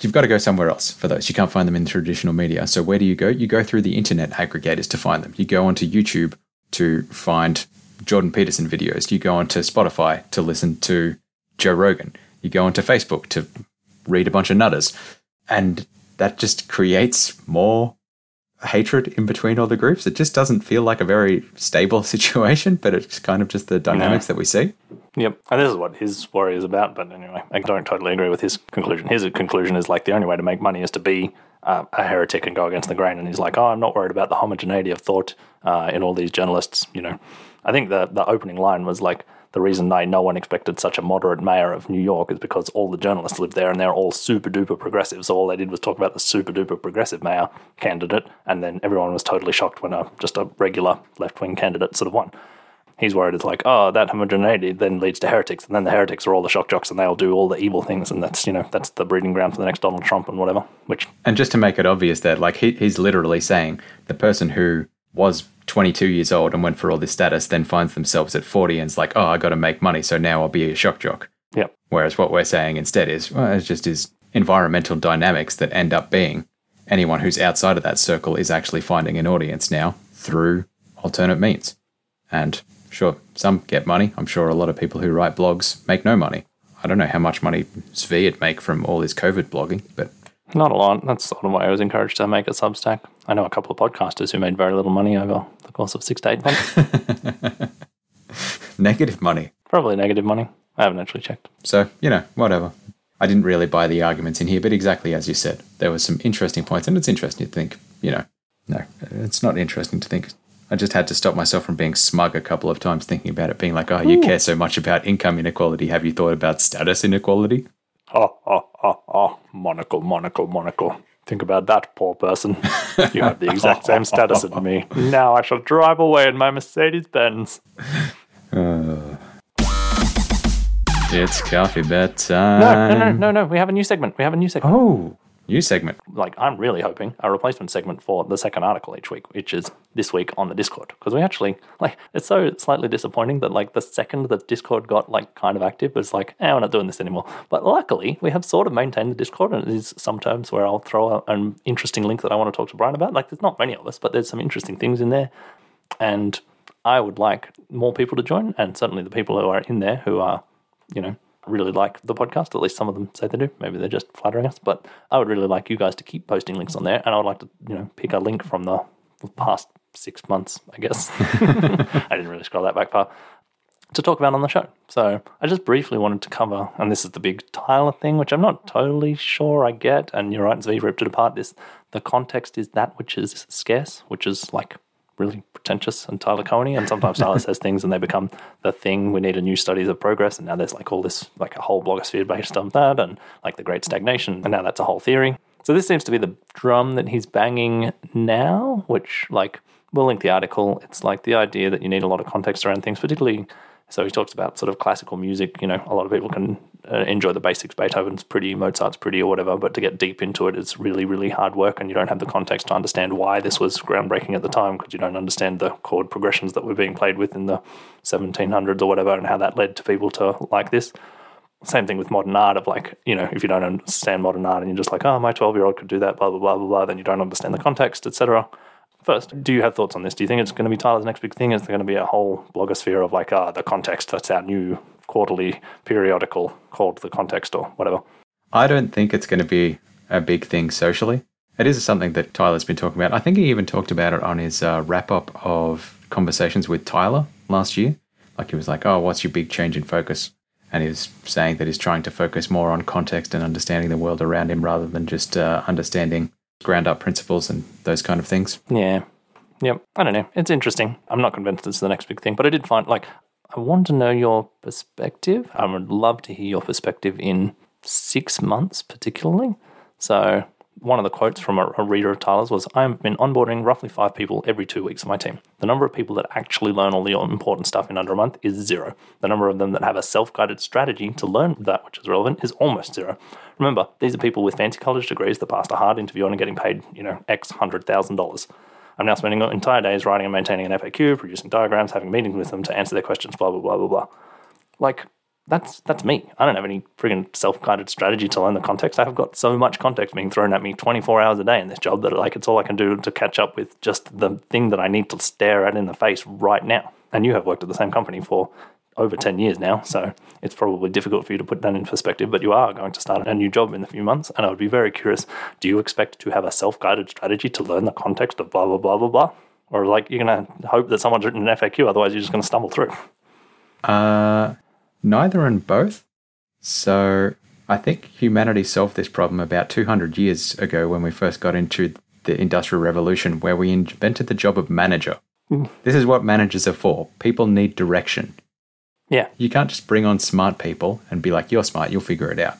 Speaker 1: you've got to go somewhere else for those. You can't find them in the traditional media. So where do you go? You go through the internet aggregators to find them. You go onto YouTube to find Jordan Peterson videos. You go onto Spotify to listen to Joe Rogan. You go onto Facebook to read a bunch of nutters. And that just creates more hatred in between all the groups. It just doesn't feel like a very stable situation, but it's kind of just the dynamics that we see.
Speaker 2: Yep. And this is what his worry is about. But anyway, I don't totally agree with his conclusion. His conclusion is like the only way to make money is to be uh, a heretic and go against the grain. And he's like, oh, I'm not worried about the homogeneity of thought uh, in all these journalists. You know, I think the the opening line was like. The reason I no one expected such a moderate mayor of New York is because all the journalists live there and they're all super duper progressive. So all they did was talk about the super duper progressive mayor candidate, and then everyone was totally shocked when a just a regular left wing candidate sort of won he's worried it's like, oh, that homogeneity then leads to heretics, and then the heretics are all the shock jocks, and they'll do all the evil things, and that's you know that's the breeding ground for the next Donald Trump and whatever. Which
Speaker 1: And just to make it obvious that, like, he, he's literally saying the person who was 22 years old and went for all this status then finds themselves at 40 and is like, oh, I got to make money, so now I'll be a shock jock.
Speaker 2: yeah,
Speaker 1: Whereas what we're saying instead is, well, it's just his environmental dynamics that end up being anyone who's outside of that circle is actually finding an audience now through alternate means. And sure, some get money. I'm sure a lot of people who write blogs make no money. I don't know how much money Zvi'd make from all his COVID blogging, but
Speaker 2: not a lot. That's sort of why I was encouraged to make a Substack. I know a couple of podcasters who made very little money over the course of six to eight months.
Speaker 1: negative money.
Speaker 2: Probably negative money. I haven't actually checked.
Speaker 1: So, you know, whatever. I didn't really buy the arguments in here, but exactly as you said, there were some interesting points, and it's interesting to think, you know, no, it's not interesting to think. I just had to stop myself from being smug a couple of times thinking about it, being like, oh, you care so much about income inequality. Have you thought about status inequality?
Speaker 2: Oh, oh, oh, oh, monocle, monocle, monocle. Think about that, poor person. You have the exact same status as me. Now I shall drive away in my Mercedes Benz.
Speaker 1: It's coffee bet
Speaker 2: No, no, no, no, no. We have a new segment. We have a new segment.
Speaker 1: Oh, New segment.
Speaker 2: like I'm really hoping a replacement segment for the second article each week, which is this week on the Discord. Because we actually like it's so slightly disappointing that like the second that Discord got like kind of active, it's like, eh, we're not doing this anymore. But luckily, we have sort of maintained the Discord, and it is sometimes where I'll throw an interesting link that I want to talk to Brian about. Like, there's not many of us, but there's some interesting things in there, and I would like more people to join, and certainly the people who are in there who are, you know, really like the podcast. At least some of them say they do. Maybe they're just flattering us. But I would really like you guys to keep posting links on there, and I would like to, you know, pick a link from the past six months, I guess. I didn't really scroll that back far to talk about on the show. So I just briefly wanted to cover, and this is the big Tyler thing, which I'm not totally sure I get. And you're right, Zvi ripped it apart. This the context is that which is scarce, which is like really pretentious and Tyler Coheney. And sometimes Tyler says things and they become the thing. We need a new studies of progress, and now there's like all this like a whole blogosphere based on that, and like the Great Stagnation, and now that's a whole theory. So this seems to be the drum that he's banging now, which like we'll link the article. It's like the idea that you need a lot of context around things, particularly. So he talks about sort of classical music. You know, a lot of people can uh, enjoy the basics. Beethoven's pretty, Mozart's pretty, or whatever. But to get deep into it, it's really, really hard work, and you don't have the context to understand why this was groundbreaking at the time because you don't understand the chord progressions that were being played with in the 1700s or whatever, and how that led to people to like this. Same thing with modern art. Of like, you know, if you don't understand modern art and you're just like, oh, my 12 year old could do that, blah blah blah blah blah, then you don't understand the context, etc. First, do you have thoughts on this? Do you think it's going to be Tyler's next big thing? Is there going to be a whole blogosphere of like, ah, the context? That's our new quarterly periodical called the context or whatever.
Speaker 1: I don't think it's going to be a big thing socially. It is something that Tyler's been talking about. I think he even talked about it on his uh, wrap up of conversations with Tyler last year. Like he was like, "Oh, what's your big change in focus?" And he was saying that he's trying to focus more on context and understanding the world around him rather than just uh, understanding ground up principles and those kind of things.
Speaker 2: Yeah. Yep. I don't know. It's interesting. I'm not convinced it's the next big thing, but I did find like I want to know your perspective. I would love to hear your perspective in six months, particularly. So one of the quotes from a, a reader of Tyler's was, I've been onboarding roughly five people every two weeks of my team. The number of people that actually learn all the important stuff in under a month is zero. The number of them that have a self guided strategy to learn that which is relevant is almost zero. Remember, these are people with fancy college degrees that passed a hard interview and are getting paid, you know, X hundred thousand dollars. I'm now spending entire days writing and maintaining an FAQ, producing diagrams, having meetings with them to answer their questions, blah blah blah blah blah. Like that's that's me. I don't have any friggin' self-guided strategy to learn the context. I've got so much context being thrown at me 24 hours a day in this job that like it's all I can do to catch up with just the thing that I need to stare at in the face right now. And you have worked at the same company for over 10 years now, so it's probably difficult for you to put that in perspective, but you are going to start a new job in a few months, and I would be very curious, do you expect to have a self-guided strategy to learn the context of blah blah blah blah blah? Or like you're going to hope that someone's written an FAQ, otherwise you're just going to stumble through.
Speaker 1: Uh, neither and both. So I think humanity solved this problem about 200 years ago when we first got into the Industrial Revolution, where we invented the job of manager. This is what managers are for. People need direction.
Speaker 2: Yeah.
Speaker 1: You can't just bring on smart people and be like, you're smart, you'll figure it out.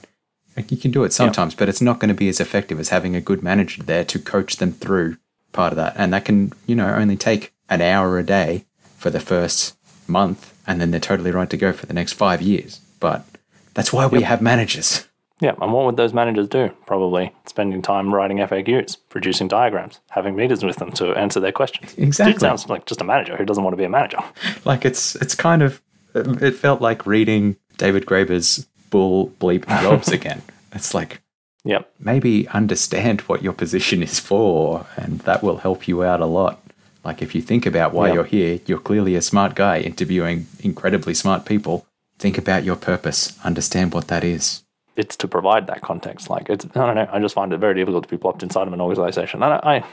Speaker 1: Like, you can do it sometimes, but it's not going to be as effective as having a good manager there to coach them through part of that. And that can, you know, only take an hour a day for the first month, and then they're totally right to go for the next five years. But that's why we have managers.
Speaker 2: Yeah, and what would those managers do? Probably spending time writing FAQs, producing diagrams, having meetings with them to answer their questions.
Speaker 1: Exactly.
Speaker 2: Dude sounds like just a manager who doesn't want to be a manager.
Speaker 1: Like it's it's kind of it felt like reading David Graeber's bull bleep jobs again. It's like
Speaker 2: Yep.
Speaker 1: maybe understand what your position is for, and that will help you out a lot. Like if you think about why
Speaker 2: Yeah.
Speaker 1: you're here, you're clearly a smart guy interviewing incredibly smart people. Think about your purpose, understand what that is.
Speaker 2: It's to provide that context. Like it's I don't know. I just find it very difficult to be plopped inside of an organization. And I, I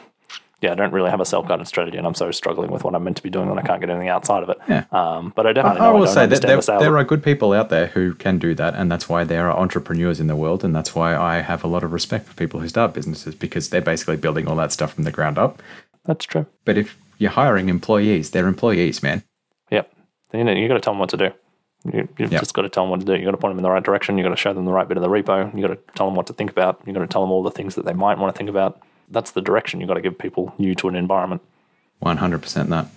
Speaker 2: yeah, I don't really have a self-guided strategy, and I'm so struggling with what I'm meant to be doing when I can't get anything outside of it.
Speaker 1: Yeah.
Speaker 2: Um, but I
Speaker 1: I,
Speaker 2: definitely
Speaker 1: I
Speaker 2: know I,
Speaker 1: will
Speaker 2: don't
Speaker 1: say that there,
Speaker 2: the
Speaker 1: there are good people out there who can do that, and that's why there are entrepreneurs in the world, and that's why I have a lot of respect for people who start businesses because they're basically building all that stuff from the ground up.
Speaker 2: That's true.
Speaker 1: But if you're hiring employees, they're employees, man.
Speaker 2: Yep. You know, you got to tell them what to do. You, you've
Speaker 1: Yep.
Speaker 2: just got to tell them what to do. You got to point them in the right direction. You got to show them the right bit of the repo. You got to tell them what to think about. You got to tell them all the things that they might want to think about. That's the direction you've got to give people new to an environment.
Speaker 1: 100% that.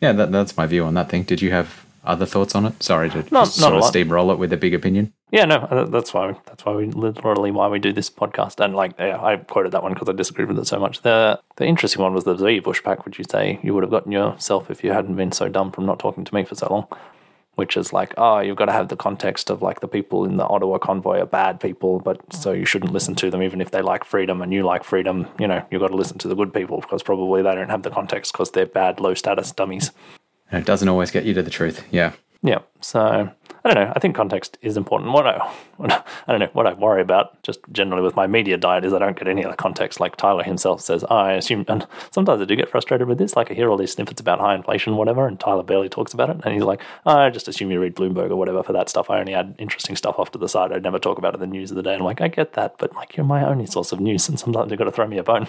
Speaker 1: Yeah, that, that's my view on that thing. Did you have other thoughts on it? Sorry to
Speaker 2: No,
Speaker 1: just
Speaker 2: not
Speaker 1: sort of
Speaker 2: lot.
Speaker 1: steamroll it with a big opinion.
Speaker 2: Yeah, no, uh, that's why that's why we literally why we do this podcast. And like, yeah, I quoted that one because I disagreed with it so much. The the interesting one was the Z Bush pack, which you say you would have gotten yourself if you hadn't been so dumb from not talking to me for so long. Which is like, oh, you've got to have the context of like the people in the Ottawa convoy are bad people, but so you shouldn't listen to them even if they like freedom and you like freedom. You know, you've got to listen to the good people because probably they don't have the context because they're bad, low status dummies.
Speaker 1: And it doesn't always get you to the truth. Yeah.
Speaker 2: Yeah. So I don't know. I think context is important. What I, what I, I don't know. What I worry about, just generally with my media diet, is I don't get any other context. Like Tyler himself says, I assume, and sometimes I do get frustrated with this. Like I hear all these snippets about high inflation, whatever, and Tyler barely talks about it. And he's like, I just assume you read Bloomberg or whatever for that stuff. I only add interesting stuff off to the side. I'd never talk about it in the news of the day. I'm like, I get that, but like you're my only source of news, and sometimes you've got to throw me a bone.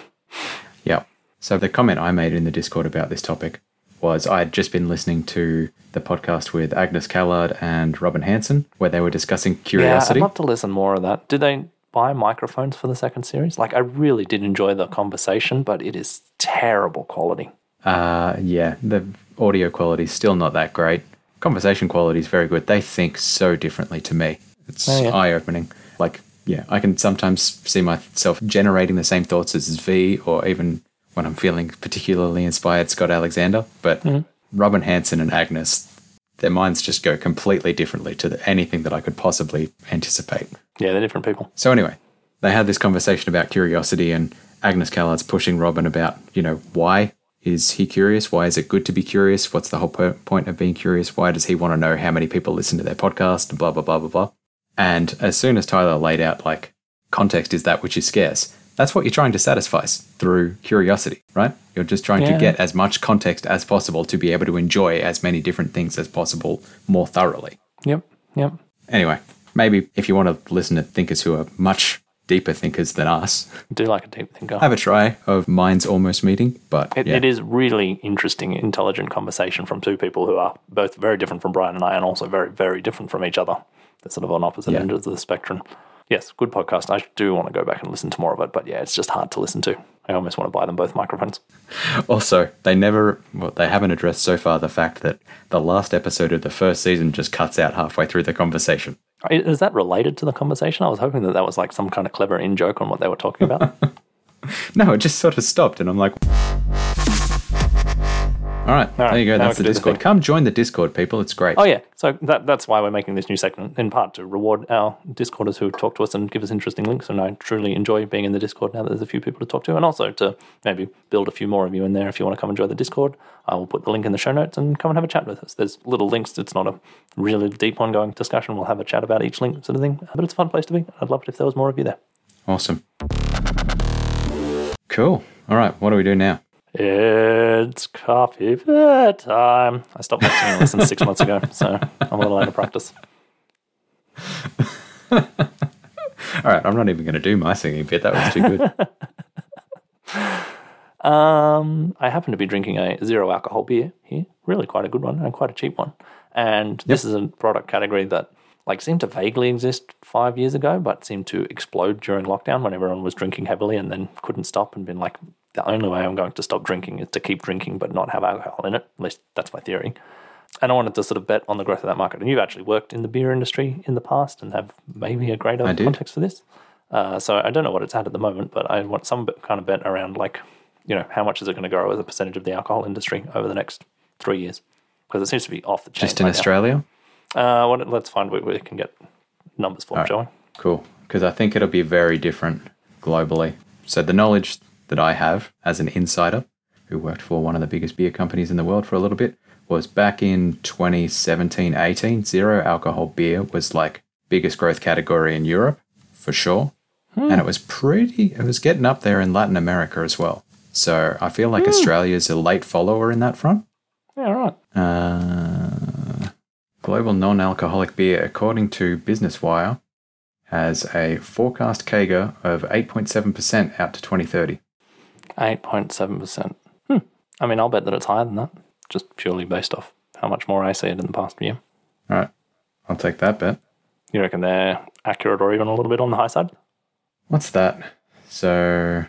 Speaker 1: Yeah. So the comment I made in the Discord about this topic was I had just been listening to the podcast with Agnes Callard and Robin Hanson, where they were discussing curiosity.
Speaker 2: Yeah, I'd love to listen more of that. Did they buy microphones for the second series? Like, I really did enjoy the conversation, but it is terrible quality.
Speaker 1: Uh, yeah, the audio quality is still not that great. Conversation quality is very good. They think so differently to me. It's
Speaker 2: Oh, yeah.
Speaker 1: eye opening. Like, yeah, I can sometimes see myself generating the same thoughts as Zvi, or even when I'm feeling particularly inspired, Scott Alexander. But
Speaker 2: Mm-hmm.
Speaker 1: Robin Hanson and Agnes, their minds just go completely differently to the, anything that I could possibly anticipate.
Speaker 2: Yeah, they're different people.
Speaker 1: So anyway, they had this conversation about curiosity, and Agnes Callard's pushing Robin about, you know, why is he curious? Why is it good to be curious? What's the whole po- point of being curious? Why does he want to know how many people listen to their podcast? And blah blah blah blah blah. And as soon as Tyler laid out like context is that which is scarce, that's what you're trying to satisfy through curiosity, right? You're just trying
Speaker 2: Yeah.
Speaker 1: to get as much context as possible to be able to enjoy as many different things as possible more thoroughly.
Speaker 2: Yep, yep.
Speaker 1: Anyway, maybe if you want to listen to thinkers who are much deeper thinkers than us,
Speaker 2: do like a deep thinker.
Speaker 1: have a try of minds almost meeting. But
Speaker 2: It,
Speaker 1: yeah,
Speaker 2: it is really interesting, intelligent conversation from two people who are both very different from Brian and I, and also very, very different from each other. They're sort of on opposite
Speaker 1: Yeah.
Speaker 2: ends of the spectrum. Yes, good podcast. I do want to go back and listen to more of it, but yeah, it's just hard to listen to. I almost want to buy them both microphones.
Speaker 1: also they never, well, they haven't addressed so far the fact that the last episode of the first season just cuts out halfway through the conversation.
Speaker 2: Is that related to the conversation? I was hoping that that was like some kind of clever in joke on what they were talking about.
Speaker 1: No, it just sort of stopped, and I'm like. All right, there you go.
Speaker 2: now
Speaker 1: That's the
Speaker 2: do the
Speaker 1: Discord. Come join the Discord, people. It's great.
Speaker 2: Oh yeah, so that, that's why we're making this new segment in part to reward our Discorders who talk to us and give us interesting links. And I truly enjoy being in the Discord now that there's a few people to talk to, and also to maybe build a few more of you in there. If you want to come and join the Discord, I will put the link in the show notes and come and have a chat with us. There's little links. It's not a really deep ongoing discussion. We'll have a chat about each link, sort of thing. But it's a fun place to be. I'd love it if there was more of you there.
Speaker 1: Awesome. Cool. All right, what do we do now?
Speaker 2: It's coffee bedtime. I stopped watching and listened six months ago, so I'm a little out of practice.
Speaker 1: All right, I'm not even going to do my singing bit. That was too good.
Speaker 2: Um, I happen to be drinking a zero alcohol beer here. Really quite a good one and quite a cheap one. And this is a product category that like seemed to vaguely exist five years ago, but seemed to explode during lockdown when everyone was drinking heavily and then couldn't stop and been like, the only way I'm going to stop drinking is to keep drinking but not have alcohol in it. At least that's my theory. And I wanted to sort of bet on the growth of that market. And you've actually worked in the beer industry in the past and have maybe a greater context for this. Uh, so I don't know what it's at at the moment, but I want some kind of bet around like, you know, how much is it going to grow as a percentage of the alcohol industry over the next three years? Because it seems to be off the chain.
Speaker 1: Just in
Speaker 2: right.
Speaker 1: Australia?
Speaker 2: Uh, what, let's find where we can get numbers for,
Speaker 1: All right.
Speaker 2: shall we?
Speaker 1: Cool. Because I think it'll be very different globally. So the knowledge that I have as an insider who worked for one of the biggest beer companies in the world for a little bit was back in 2017 18 zero alcohol beer was like biggest growth category in Europe for sure. And it was pretty it was getting up there in Latin America as well. So I feel like Australia is a late follower in that front.
Speaker 2: Yeah, right.
Speaker 1: Uh, global non alcoholic beer, according to Business Wire, has a forecast CAGR of 8.7% out to 2030.
Speaker 2: 8.7%. Hmm. I mean, I'll bet that it's higher than that, just purely based off how much more I see it in the past year.
Speaker 1: All right, I'll take that bet.
Speaker 2: You reckon they're accurate or even a little bit on the high side?
Speaker 1: What's that? So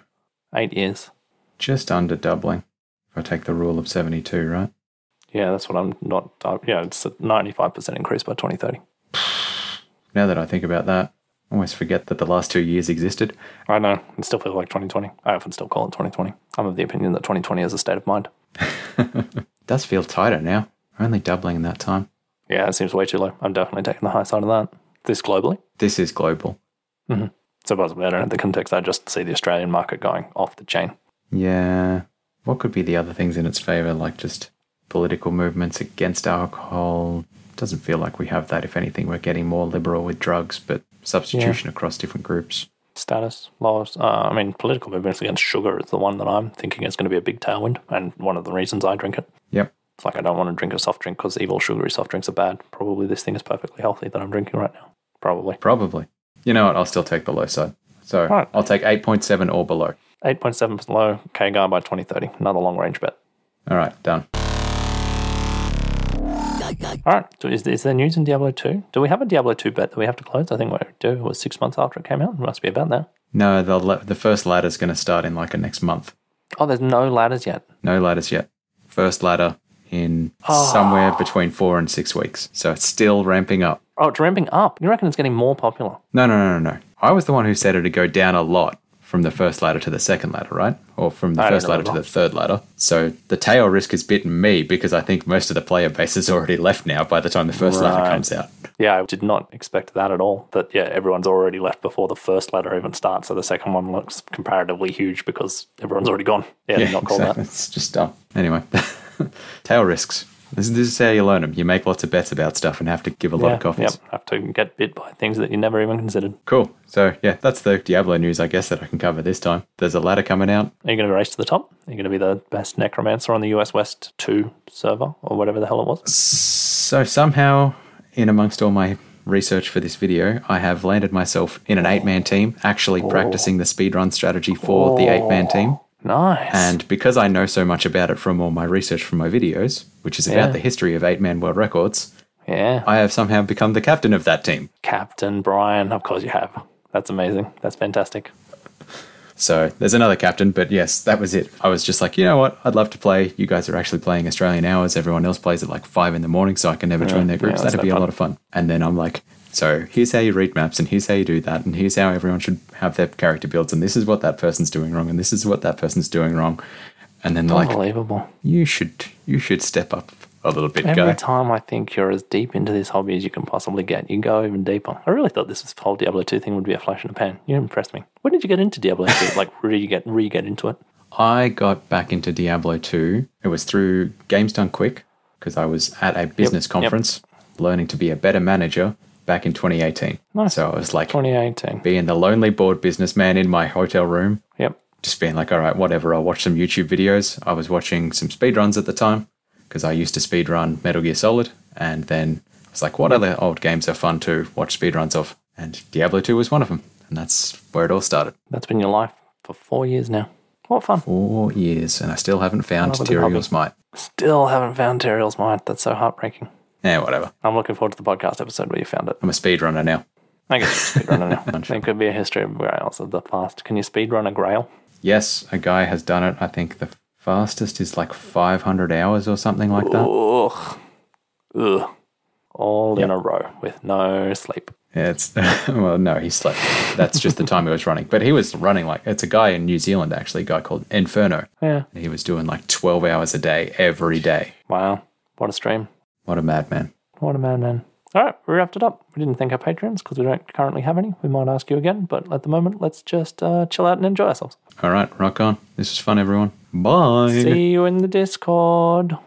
Speaker 2: Eight years.
Speaker 1: just under doubling. If I take the rule of 72, right?
Speaker 2: Yeah, that's what I'm not. Uh, yeah, it's a 95% increase by 2030.
Speaker 1: Now that I think about that, almost forget that the last two years existed.
Speaker 2: I know. It still feels like 2020. I often still call it 2020. I'm of the opinion that 2020 is a state of mind.
Speaker 1: It does feel tighter now. Only doubling in that time.
Speaker 2: Yeah, it seems way too low. I'm definitely taking the high side of that. This globally.
Speaker 1: This is global. Mm-hmm.
Speaker 2: So possibly I don't have the context. I just see the Australian market going off the chain.
Speaker 1: Yeah. What could be the other things in its favor, like just political movements against alcohol? Doesn't feel like we have that. If anything, we're getting more liberal with drugs, but substitution across different groups.
Speaker 2: Status, laws. Uh, I mean, political movements against sugar is the one that I'm thinking is going to be a big tailwind, and one of the reasons I drink it.
Speaker 1: Yep.
Speaker 2: It's like I don't want to drink a soft drink because evil sugary soft drinks are bad. Probably this thing is perfectly healthy that I'm drinking right now. Probably.
Speaker 1: Probably. You know what? I'll still take the low side. So
Speaker 2: Right.
Speaker 1: I'll take 8.7 or below.
Speaker 2: 8.7% low, CAGR by 2030. Another long range bet.
Speaker 1: All right, done.
Speaker 2: All right. So is, is there news in Diablo 2? Do we have a Diablo 2 bet that we have to close? I think we do. It was six months after it came out. It must be about there.
Speaker 1: No, the, the first ladder's going to start in like a next month.
Speaker 2: Oh, there's no ladders yet.
Speaker 1: No ladders yet. First ladder in ah. somewhere between four and six weeks. So it's still ramping up.
Speaker 2: Oh, it's ramping up. You reckon it's getting more popular?
Speaker 1: No, no, no, no, no. I was the one who said it'd go down a lot from the first ladder to the second ladder, right? Or from the
Speaker 2: I
Speaker 1: first ladder to the third ladder. So the tail risk has bitten me because I think most of the player base is already left now by the time the first ladder comes out.
Speaker 2: Yeah, I did not expect that at all. That, yeah, everyone's already left before the first ladder even starts. So the second one looks comparatively huge because everyone's already gone. Yeah, did not call
Speaker 1: exactly.
Speaker 2: that.
Speaker 1: It's just dumb. Anyway, tail risks. This, this is how you learn them. You make lots of bets about stuff and have to give a lot of coffees.
Speaker 2: yep. Have to get bit by things that you never even considered.
Speaker 1: Cool. So yeah, that's the Diablo news, I guess, that I can cover this time. There's a ladder coming out.
Speaker 2: Are you going to race to the top? Are you going to be the best necromancer on the US West 2 server or whatever the hell it was?
Speaker 1: So somehow, in amongst all my research for this video, I have landed myself in an eight-man team, actually oh. practicing the speedrun strategy for the eight-man oh. team.
Speaker 2: Nice.
Speaker 1: And because I know so much about it from all my research from my videos, which is about
Speaker 2: Yeah.
Speaker 1: the history of eight-man world records,
Speaker 2: yeah.
Speaker 1: I have somehow become the captain of that team.
Speaker 2: Captain Brian, of course you have. That's amazing. That's fantastic.
Speaker 1: So there's another captain, but yes, that was it. I was just like, you know what? I'd love to play. You guys are actually playing Australian hours. Everyone else plays at like five in the morning, so I can never join their groups.
Speaker 2: yeah,
Speaker 1: That'd be
Speaker 2: no
Speaker 1: a lot of fun. And then I'm like, so here's how you read maps, and here's how you do that, and here's how everyone should have their character builds, and this is what that person's doing wrong, and this is what that person's doing wrong. And then they're like,
Speaker 2: Unbelievable.
Speaker 1: you should you should step up a little bit,
Speaker 2: Every
Speaker 1: guy.
Speaker 2: time I think you're as deep into this hobby as you can possibly get, you go even deeper. I really thought this whole Diablo 2 thing would be a flash in the pan. You impressed me. When did you get into Diablo 2? like, re get, re get into it?
Speaker 1: I got back into Diablo 2. It was through Games Done Quick because I was at a business
Speaker 2: yep.
Speaker 1: conference learning to be a better manager back in 2018.
Speaker 2: Nice.
Speaker 1: So I was like
Speaker 2: 2018.
Speaker 1: being the lonely bored businessman in my hotel room,
Speaker 2: Yep.
Speaker 1: just being like, all right, whatever, I'll watch some YouTube videos. I was watching some speedruns at the time because I used to speedrun Metal Gear Solid. And then I was like, what other old games are fun to watch speedruns of? And Diablo 2 was one of them. And that's where it all started.
Speaker 2: That's been your life for four years now. What fun.
Speaker 1: Four years, and I still haven't found. Tyrael's Might.
Speaker 2: Still haven't found Tyrael's Might. That's so heartbreaking.
Speaker 1: Yeah, whatever.
Speaker 2: I'm looking forward to the podcast episode where you found it.
Speaker 1: I'm a speedrunner now.
Speaker 2: I guess speedrunner now. It could be a history of grails of the past. Can you speedrun a grail?
Speaker 1: Yes, a guy has done it. I think the fastest is like 500 hours or something like that.
Speaker 2: Ugh. Ugh. All in a row with no sleep.
Speaker 1: Yeah, it's well, no, he slept. That's just the time he was running. But he was running like it's a guy in New Zealand actually, a guy called Inferno.
Speaker 2: Yeah.
Speaker 1: He was doing like 12 hours a day every day.
Speaker 2: Wow. What a stream.
Speaker 1: What a madman.
Speaker 2: What a madman. All right, we wrapped it up. We didn't thank our patrons because we don't currently have any. We might ask you again, but at the moment, let's just uh, chill out and enjoy ourselves.
Speaker 1: All right, rock on. This is fun, everyone. Bye.
Speaker 2: See you in the Discord.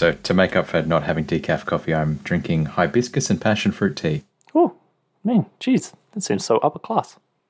Speaker 1: So to make up for not having decaf coffee, I'm drinking hibiscus and passion fruit tea.
Speaker 2: Oh, man, jeez, that seems so upper class.